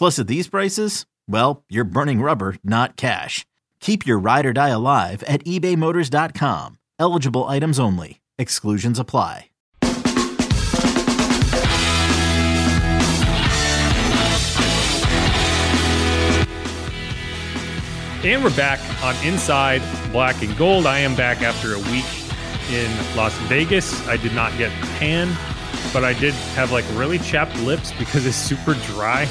Plus, at these prices, well, you're burning rubber, not cash. Keep your ride or die alive at ebaymotors.com. Eligible items only. Exclusions apply. And we're back on Inside Black and Gold. I am back after a week in Las Vegas. I did not get tan, but I did have like really chapped lips because it's super dry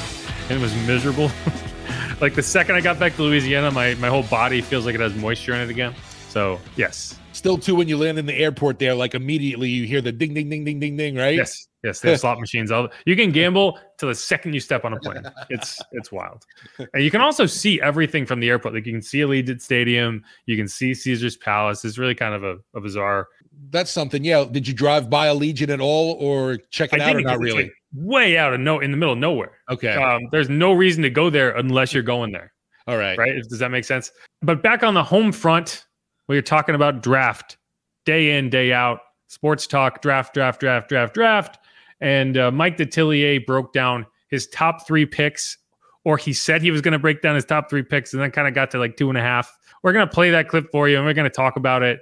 and it was miserable. like the second I got back to Louisiana, my, my whole body feels like it has moisture in it again. So, yes. Still, too, when you land in the airport there, like immediately you hear the ding, ding, ding, ding, ding, ding, right? Yes. Yes, they have slot machines. All you can gamble till the second you step on a plane. It's it's wild, and you can also see everything from the airport. Like you can see Allegiant Stadium, you can see Caesar's Palace. It's really kind of a, a bizarre. That's something. Yeah. Did you drive by Allegiant at all, or check it I out, or not really? Like way out of no in the middle of nowhere. Okay. Um, there's no reason to go there unless you're going there. All right. Right? Does that make sense? But back on the home front, where you're talking about draft, day in, day out, sports talk, draft, draft, draft, draft, draft. And uh, Mike Detillier broke down his top three picks, or he said he was going to break down his top three picks, and then kind of got to like two and a half. We're going to play that clip for you, and we're going to talk about it.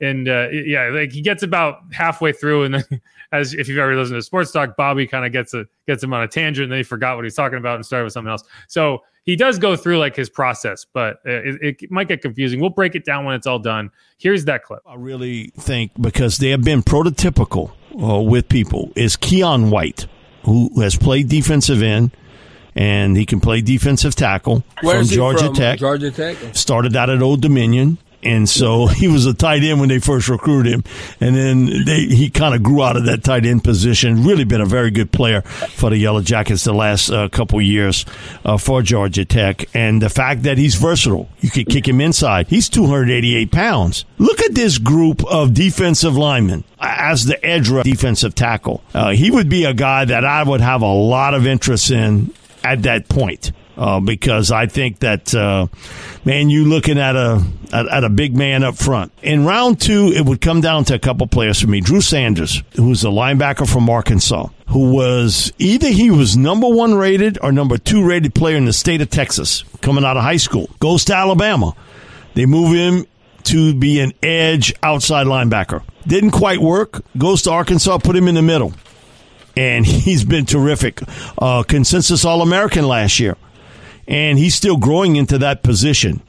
And uh, yeah, like he gets about halfway through, and then as if you've ever listened to sports talk, Bobby kind of gets a gets him on a tangent, and then he forgot what he's talking about and started with something else. So he does go through like his process, but uh, it, it might get confusing. We'll break it down when it's all done. Here's that clip. I really think because they have been prototypical uh, with people is Keion White, who has played defensive end and he can play defensive tackle Where from is he Georgia from? Tech. Georgia Tech. Started out at Old Dominion. And so he was a tight end when they first recruited him, and then they, he kind of grew out of that tight end position. Really been a very good player for the Yellow Jackets the last uh, couple years uh, for Georgia Tech, and the fact that he's versatile, you could kick him inside. He's 288 pounds. Look at this group of defensive linemen as the edge defensive tackle. Uh, he would be a guy that I would have a lot of interest in at that point. Uh, because I think that, uh, man, you looking at a at, a big man up front. In round two, it would come down to a couple players for me. Drew Sanders, who's a linebacker from Arkansas, who was either he was number one rated or number two rated player in the state of Texas coming out of high school. Goes to Alabama. They move him to be an edge outside linebacker. Didn't quite work. Goes to Arkansas, put him in the middle. And he's been terrific. Uh, consensus All American last year and he's still growing into that position.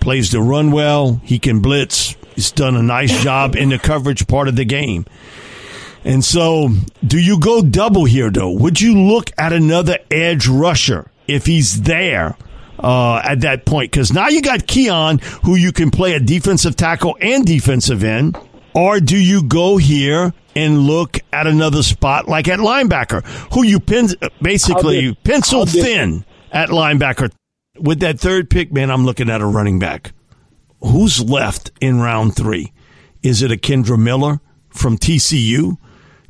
Plays the run well. He can blitz. He's done a nice job in the coverage part of the game. And so, do you go double here, though? Would you look at another edge rusher if he's there uh, at that point? Because now you got Keion, who you can play a defensive tackle and defensive end. Or do you go here and look at another spot like at linebacker, who you pin, basically pencil thin at linebacker? With that third pick, man, I'm looking at a running back. Who's left in round three? Is it a Kendre Miller from TCU?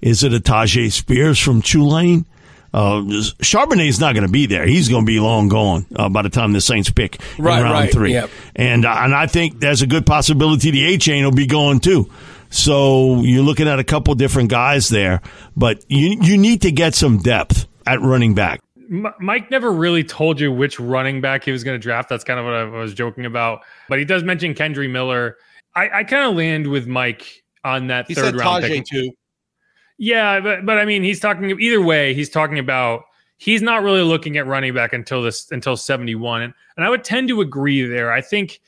Is it a Tyjae Spears from Tulane? Uh, Charbonnet is not going to be there. He's going to be long gone uh, by the time the Saints pick Right, in round right, three. yep. And uh, and I think there's a good possibility the Achane will be going too. So you're looking at a couple different guys there, but you you need to get some depth at running back. Mike never really told you which running back he was going to draft. That's kind of what I was joking about. But he does mention Kendre Miller. I, I kind of land with Mike on that He third said round Tyjae pick. too. Yeah, but but I mean, he's talking either way. He's talking about he's not really looking at running back until this until seventy one, and and I would tend to agree there. I think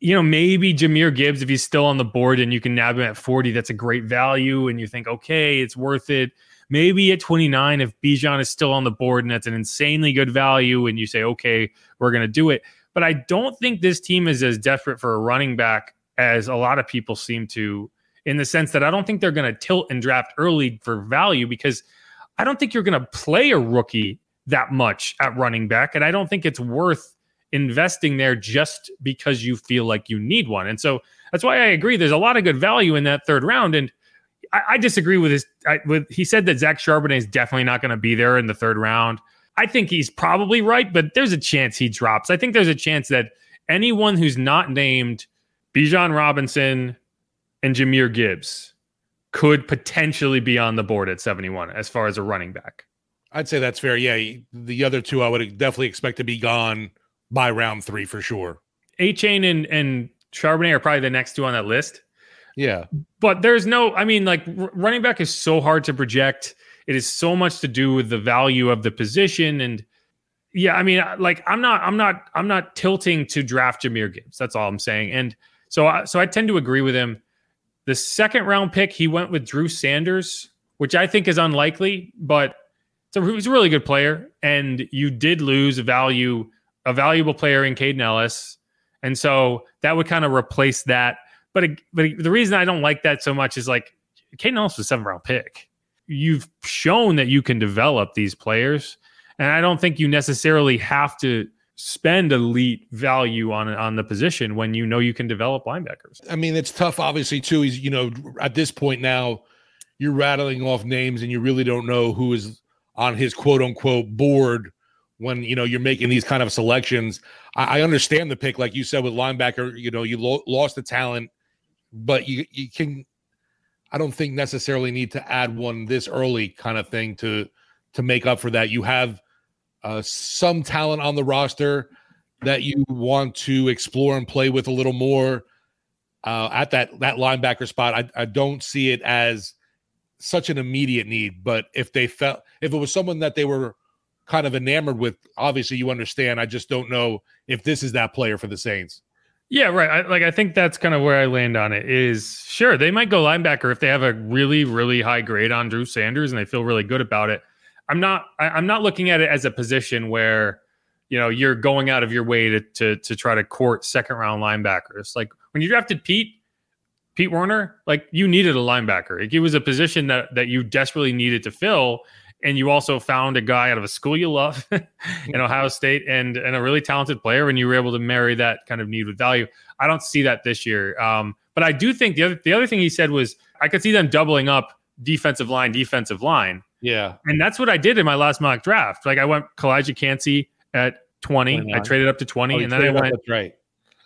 you know maybe Jahmyr Gibbs if he's still on the board and you can nab him at forty, that's a great value, and you think okay, it's worth it. Maybe at twenty nine, if Bijan is still on the board and that's an insanely good value, and you say okay, we're gonna do it. But I don't think this team is as desperate for a running back as a lot of people seem to in the sense that I don't think they're going to tilt and draft early for value because I don't think you're going to play a rookie that much at running back. And I don't think it's worth investing there just because you feel like you need one. And so that's why I agree. There's a lot of good value in that third round. And I, I disagree with his, I, with, he said that Zach Charbonnet is definitely not going to be there in the third round. I think he's probably right, but there's a chance he drops. I think there's a chance that anyone who's not named Bijan Robinson, and Jahmyr Gibbs could potentially be on the board at 71 as far as a running back. I'd say that's fair. Yeah, the other two I would definitely expect to be gone by round three for sure. A Chain and and Charbonnet are probably the next two on that list. Yeah, But there's no, I mean, like running back is so hard to project. It is so much to do with the value of the position. And yeah, I mean, like I'm not, I'm not, I'm not tilting to draft Jahmyr Gibbs. That's all I'm saying. And so, I, so I tend to agree with him. The second round pick, he went with Drew Sanders, which I think is unlikely, but it's a, he's a really good player. And you did lose value, a valuable player in Kaden Elliss. And so that would kind of replace that. But, but the reason I don't like that so much is like Kaden Elliss was a seven round pick. You've shown that you can develop these players. And I don't think you necessarily have to spend elite value on on the position when you know you can develop linebackers. I mean it's tough. Obviously, too. He's you know at this point now, you're rattling off names and you really don't know who is on his quote unquote board when you know you're making these kind of selections. I, I understand the pick, like you said with linebacker. You know you lo- lost the talent, but you you can. I don't think necessarily need to add one this early kind of thing to to make up for that. You have uh, some talent on the roster that you want to explore and play with a little more uh, at that that linebacker spot. I, I don't see it as such an immediate need, but if they felt if it was someone that they were kind of enamored with, obviously you understand. I just don't know if this is that player for the Saints. Yeah, right. I, like I think that's kind of where I land on it. Is sure they might go linebacker if they have a really really high grade on Drew Sanders and they feel really good about it. I'm not. I, I'm not looking at it as a position where you know you're going out of your way to to to try to court second round linebackers. Like when you drafted Pete Pete Werner, like you needed a linebacker. Like, it was a position that that you desperately needed to fill, and you also found a guy out of a school you love in Ohio State and and a really talented player, and you were able to marry that kind of need with value. I don't see that this year, um, but I do think the other the other thing he said was I could see them doubling up defensive line, defensive line. Yeah, And that's what I did in my last mock draft. Like I went Calijah Kancey at 20. I traded up to 20. Oh, and then I up, went right.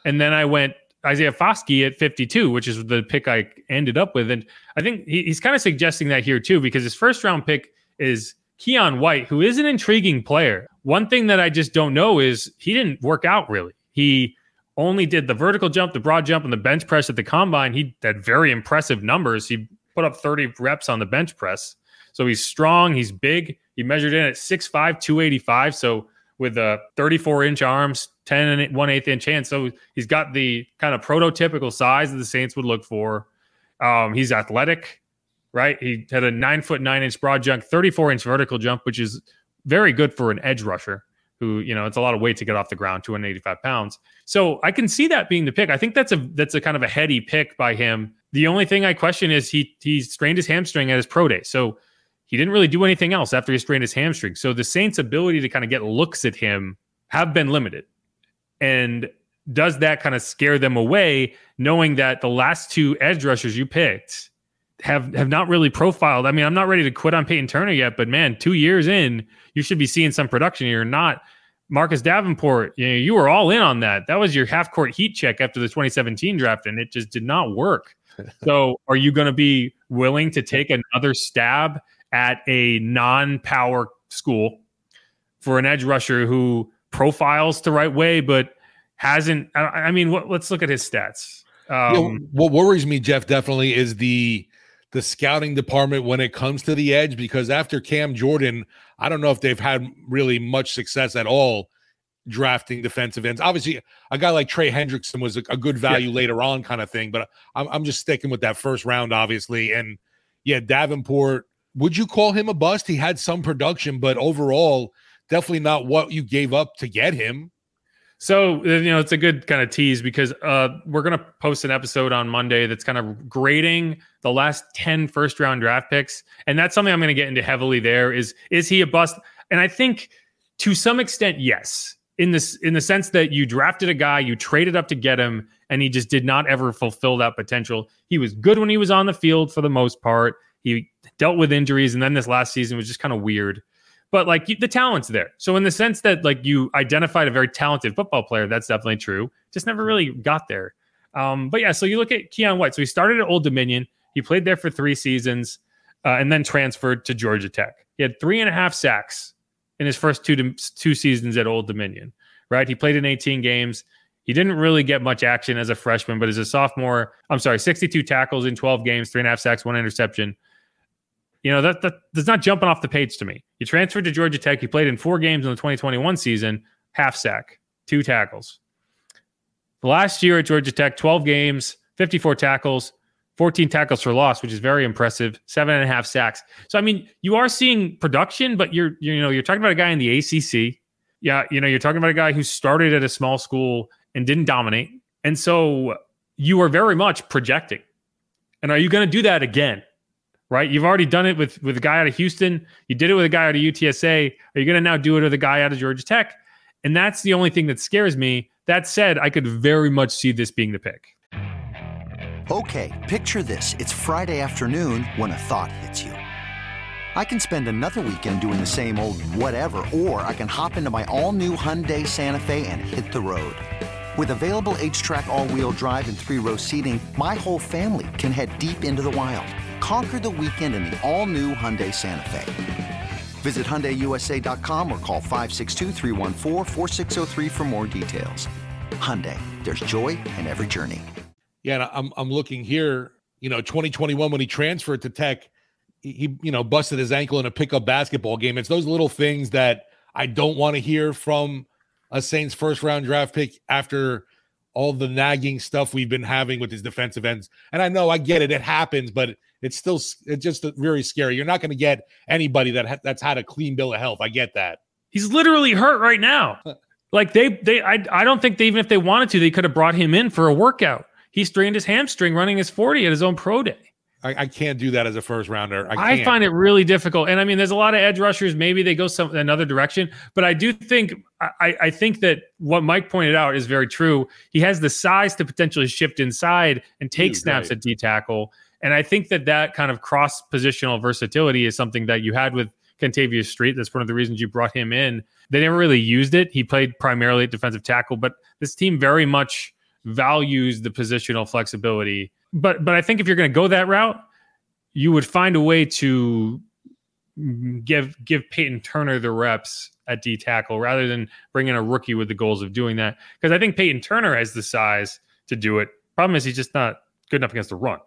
and then I went Isaiah Foskey at 52, which is the pick I ended up with. And I think he, he's kind of suggesting that here too, because his first round pick is Keion White, who is an intriguing player. One thing that I just don't know is he didn't work out really. He only did the vertical jump, the broad jump, and the bench press at the combine. He had very impressive numbers. He put up 30 reps on the bench press. So he's strong, he's big. He measured in at 6'5, 285. So with a 34 inch arms, 10 and one eighth inch hands. So he's got the kind of prototypical size that the Saints would look for. Um, he's athletic, right? He had a nine foot nine inch broad jump, 34 inch vertical jump, which is very good for an edge rusher who, you know, it's a lot of weight to get off the ground, 285 pounds. So I can see that being the pick. I think that's a that's a kind of a heady pick by him. The only thing I question is he he strained his hamstring at his pro day. So he didn't really do anything else after he strained his hamstring. So the Saints' ability to kind of get looks at him have been limited. And does that kind of scare them away, knowing that the last two edge rushers you picked have have not really profiled? I mean, I'm not ready to quit on Peyton Turner yet, but man, two years in, you should be seeing some production. You're not Marcus Davenport. You know, you were all in on that. That was your half court heat check after the 2017 draft, and it just did not work. so, are you going to be willing to take another stab at a non-power school for an edge rusher who profiles the right way, but hasn't? I, I mean, what, let's look at his stats. Um, you know, what worries me, Jeff, definitely is the the scouting department when it comes to the edge because after Cam Jordan, I don't know if they've had really much success at all drafting defensive ends. Obviously, a guy like Trey Hendrickson was a, a good value yeah. later on, kind of thing. But I'm, I'm just sticking with that first round, obviously. And yeah, Davenport. Would you call him a bust? He had some production, but overall, definitely not what you gave up to get him. So you know, it's a good kind of tease because uh, we're gonna post an episode on Monday that's kind of grading the last 10 first round draft picks, and that's something I'm gonna get into heavily. There is is he a bust? And I think to some extent, yes in this in the sense that you drafted a guy, you traded up to get him, and he just did not ever fulfill that potential. He was good when he was on the field for the most part. He dealt with injuries, and then this last season was just kind of weird. But like the talent's there. So in the sense that like you identified a very talented football player, that's definitely true. Just never really got there. Um, but yeah, so you look at Keion White. So he started at Old Dominion. He played there for three seasons, uh, and then transferred to Georgia Tech. He had three and a half sacks in his first two two seasons at Old Dominion. Right, he played in 18 games. He didn't really get much action as a freshman, but as a sophomore, I'm sorry, 62 tackles in 12 games, three and a half sacks, one interception. You know that, that that's not jumping off the page to me. He transferred to Georgia Tech. He played in four games in the 2021 season, half sack, two tackles. Last year at Georgia Tech, 12 games, 54 tackles, 14 tackles for loss, which is very impressive. Seven and a half sacks. So I mean, you are seeing production, but you're you know you're talking about a guy in the ACC. Yeah, you know you're talking about a guy who started at a small school and didn't dominate, and so you are very much projecting. And are you going to do that again? Right? You've already done it with with a guy out of Houston. You did it with a guy out of UTSA. Are you going to now do it with a guy out of Georgia Tech? And that's the only thing that scares me. That said, I could very much see this being the pick. Okay, picture this. It's Friday afternoon when a thought hits you. I can spend another weekend doing the same old whatever, or I can hop into my all new Hyundai Santa Fe and hit the road. With available H-Track all wheel drive, and three row seating, my whole family can head deep into the wild. Conquer the weekend in the all new Hyundai Santa Fe. Visit HyundaiUSA.com or call 562 for more details. Hyundai, there's joy in every journey. Yeah, I'm I'm looking here. You know, 2021 when he transferred to Tech, he you know busted his ankle in a pickup basketball game. It's those little things that I don't want to hear from a Saints first round draft pick after all the nagging stuff we've been having with his defensive ends. And I know I get it, it happens, but it's still it's just very scary. You're not going to get anybody that ha- that's had a clean bill of health. I get that. He's literally hurt right now. like they they I I don't think they even if they wanted to, they could have brought him in for a workout he strained his hamstring running his 40 at his own pro day. I, I can't do that as a first rounder. I, I, find it really difficult. And I mean, there's a lot of edge rushers. Maybe they go some another direction, but I do think I, I think that what Mike pointed out is very true. He has the size to potentially shift inside and take snaps right. at D tackle. And I think that that kind of cross positional versatility is something that you had with Kentavius Street. That's one of the reasons you brought him in. They never really used it. He played primarily at defensive tackle, but this team very much values the positional flexibility. But but I think if you're going to go that route, you would find a way to give give Peyton Turner the reps at D tackle rather than bring in a rookie with the goals of doing that. Because I think Peyton Turner has the size to do it. Problem is he's just not good enough against the run.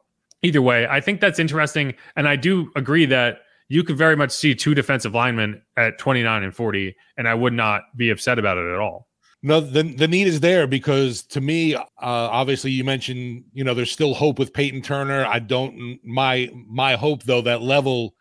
Either way, I think that's interesting, and I do agree that you could very much see two defensive linemen at 29 and 40, and I would not be upset about it at all. No, the the need is there because to me, uh, obviously, you mentioned you know there's still hope with Peyton Turner. I don't my my hope though that level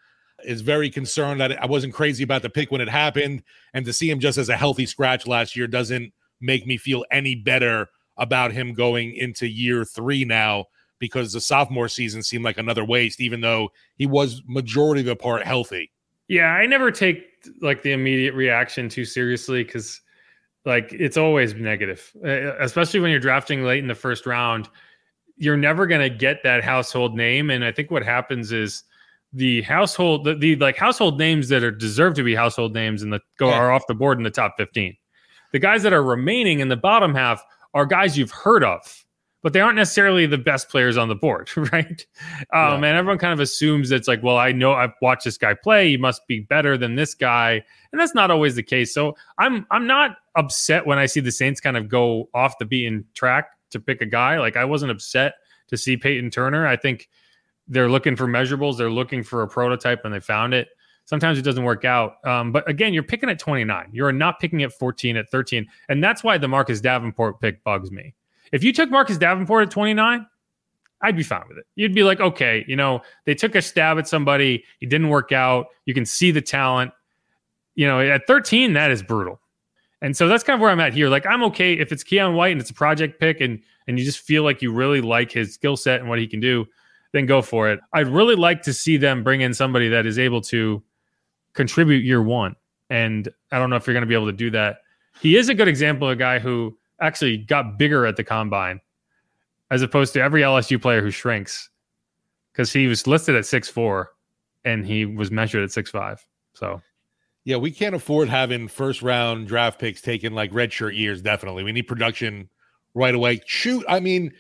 is very concerned that I wasn't crazy about the pick when it happened, and to see him just as a healthy scratch last year doesn't make me feel any better about him going into year three now because the sophomore season seemed like another waste, even though he was majority of the part healthy. Yeah, I never take like the immediate reaction too seriously because like it's always negative, especially when you're drafting late in the first round. You're never going to get that household name, and I think what happens is the household, the, the like household names that are deserve to be household names and the go yeah. are off the board in the top 15. The guys that are remaining in the bottom half are guys you've heard of, but they aren't necessarily the best players on the board, right? Um, Yeah. And everyone kind of assumes it's like, well, I know I've watched this guy play; he must be better than this guy, and that's not always the case. So I'm I'm not upset when I see the Saints kind of go off the beaten track to pick a guy. Like I wasn't upset to see Peyton Turner. I think they're looking for measurables, they're looking for a prototype, and they found it. Sometimes it doesn't work out. Um, but again, you're picking at 29. You're not picking at 14, at 13. And that's why the Marcus Davenport pick bugs me. If you took Marcus Davenport at 29, I'd be fine with it. You'd be like, okay, you know, they took a stab at somebody, it didn't work out. You can see the talent. You know, at 13, that is brutal. And so that's kind of where I'm at here. Like, I'm okay if it's Keion White and it's a project pick and and you just feel like you really like his skill set and what he can do, then go for it. I'd really like to see them bring in somebody that is able to contribute year one. And I don't know if you're going to be able to do that. He is a good example of a guy who actually got bigger at the combine as opposed to every LSU player who shrinks because he was listed at six four and he was measured at six five. So Yeah, we can't afford having first round draft picks taken like redshirt years. Definitely, we need production right away. Shoot, I mean,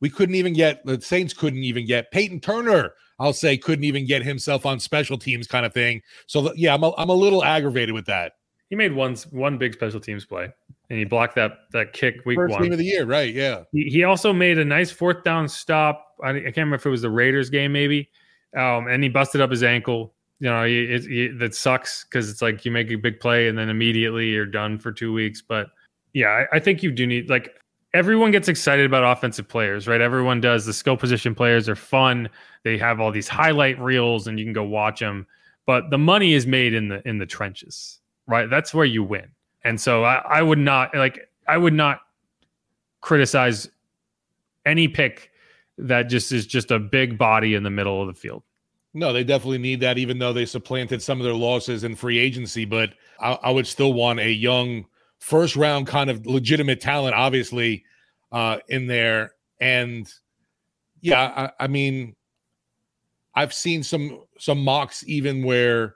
we couldn't even get the Saints couldn't even get Peyton Turner. I'll say couldn't even get himself on special teams, kind of thing. So yeah, I'm a, I'm a little aggravated with that. He made one one big special teams play and he blocked that that kick week First one. game of the year, right? Yeah, He, he also made a nice fourth down stop. I, I can't remember if it was the Raiders game, maybe. Um, and he busted up his ankle. You know, he, it, he, that sucks because it's like you make a big play and then immediately you're done for two weeks. But yeah, I, I think you do need like everyone gets excited about offensive players, right? Everyone does. The skill position players are fun. They have all these highlight reels and you can go watch them. But the money is made in the in the trenches, right? That's where you win. And so I, I would not like I would not criticize any pick that just is just a big body in the middle of the field. no, they definitely need that. Even though they supplanted some of their losses in free agency, but I, I would still want a young first round kind of legitimate talent, obviously, uh, in there. And yeah, I, I mean, I've seen some some mocks even where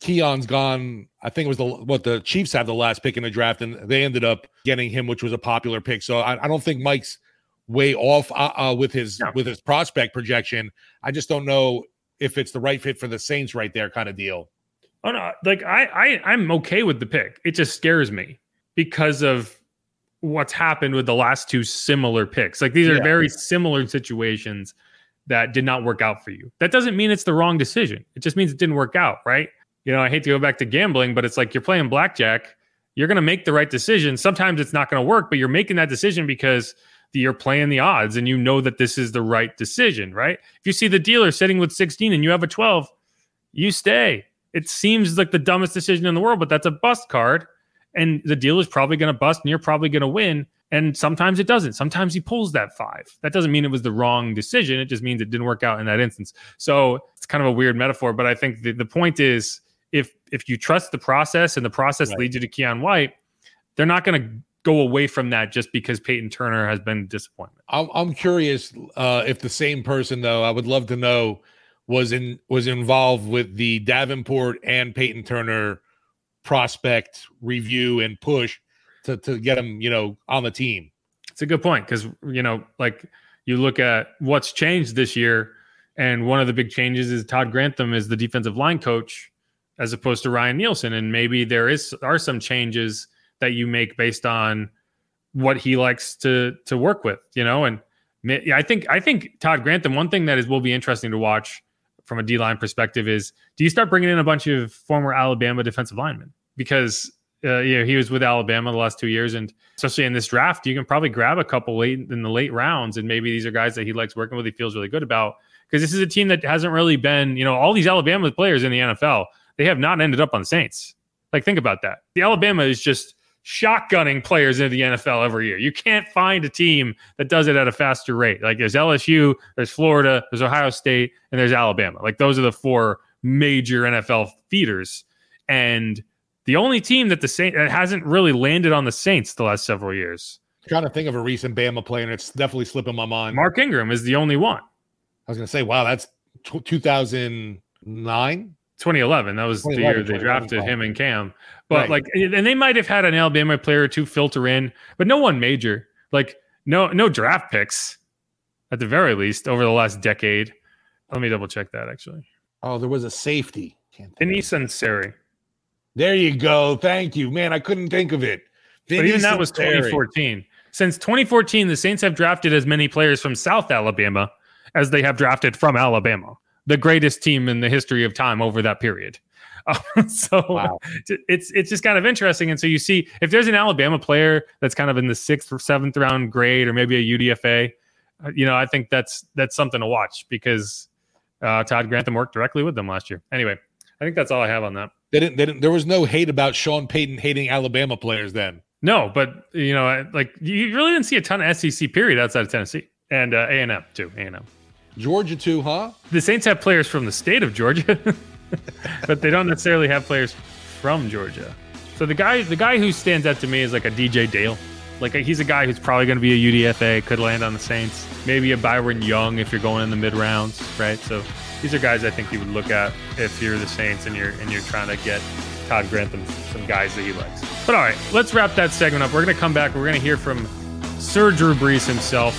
Keion's gone. I think it was the what the Chiefs have the last pick in the draft, and they ended up getting him, which was a popular pick. So I, I don't think Mike's way off uh, uh, with his No. with his prospect projection. I just don't know if it's the right fit for the Saints right there, kind of deal. Oh no, like I, I I'm okay with the pick. It just scares me because of what's happened with the last two similar picks. Like these are Yeah. very similar situations that did not work out for you. That doesn't mean it's the wrong decision. It just means it didn't work out, right? You know, I hate to go back to gambling, but it's like you're playing blackjack. You're going to make the right decision. Sometimes it's not going to work, but you're making that decision because you're playing the odds and you know that this is the right decision, right? If you see the dealer sitting with 16 and you have a 12, you stay. It seems like the dumbest decision in the world, but that's a bust card. And the dealer's probably going to bust and you're probably going to win. And sometimes it doesn't. Sometimes he pulls that five. That doesn't mean it was the wrong decision. It just means it didn't work out in that instance. So it's kind of a weird metaphor, but I think the, the point is if you trust the process and the process Right. leads you to Keion White, they're not going to go away from that just because Peyton Turner has been a disappointment. I'm I'm curious uh, if the same person though. I would love to know was in was involved with the Davenport and Peyton Turner prospect review and push to to get them you know on the team. It's a good point because you know, like you look at what's changed this year, and one of the big changes is Todd Grantham is the defensive line coach as opposed to Ryan Nielsen, and maybe there is are some changes that you make based on what he likes to to work with, you know. And I think I think Todd Grantham. One thing that is will be interesting to watch from a D line perspective is do you start bringing in a bunch of former Alabama defensive linemen because uh, you know he was with Alabama the last two years, and especially in this draft, you can probably grab a couple late in the late rounds, and maybe these are guys that he likes working with, he feels really good about. Because this is a team that hasn't really been, you know, all these Alabama players in the NFL, they have not ended up on the Saints. Like, think about that. The Alabama is just shotgunning players into the NFL every year. You can't find a team that does it at a faster rate. Like, there's LSU, there's Florida, there's Ohio State, and there's Alabama. Like, those are the four major NFL feeders. And the only team that the Saint that hasn't really landed on the Saints the last several years. trying to think of a recent Bama player, and it's definitely slipping my mind. Mark Ingram is the only one. I was gonna say, wow, that's t- 2009. 2011. That was the year they drafted him and Cam. But Right. like, and they might have had an Alabama player or two filter in, but no one major. Like, no, no draft picks. at the very least over the last decade. Let me double check that actually. Oh, there was a safety. Vinny Sunseri. There you go. Thank you, man. I couldn't think of it. Vinny but even that was 2014. Since 2014, the Saints have drafted as many players from South Alabama as they have drafted from Alabama, the greatest team in the history of time over that period. so wow. it's it's just kind of interesting. And so you see, if there's an Alabama player that's kind of in the sixth or seventh round grade, or maybe a UDFA, uh, you know, I think that's that's something to watch because uh, Todd Grantham worked directly with them last year. Anyway, I think that's all I have on that. They didn't, they didn't. There was no hate about Sean Payton hating Alabama players then. No, but you know, like you really didn't see a ton of SEC period outside of Tennessee and uh, A and M too. A and M, Georgia too, huh? The Saints have players from the state of Georgia, but they don't necessarily have players from Georgia. So the guy, the guy who stands out to me is like a DJ Dale. Like he's a guy who's probably going to be a UDFA, could land on the Saints. Maybe a Byron Young if you're going in the mid rounds, right? So these are guys I think you would look at if you're the Saints and you're and you're trying to get Todd Grantham some guys that he likes. But all right, let's wrap that segment up. We're going to come back. We're going to hear from Sir Drew Brees himself.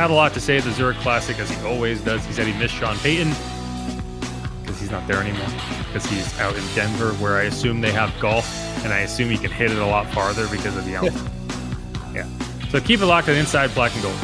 Had a lot to say at the Zurich Classic, as he always does. He said he missed Sean Payton because he's not there anymore, because he's out in Denver, where I assume they have golf, and I assume he can hit it a lot farther because of the outfit. yeah. So keep it locked on Inside Black and Gold.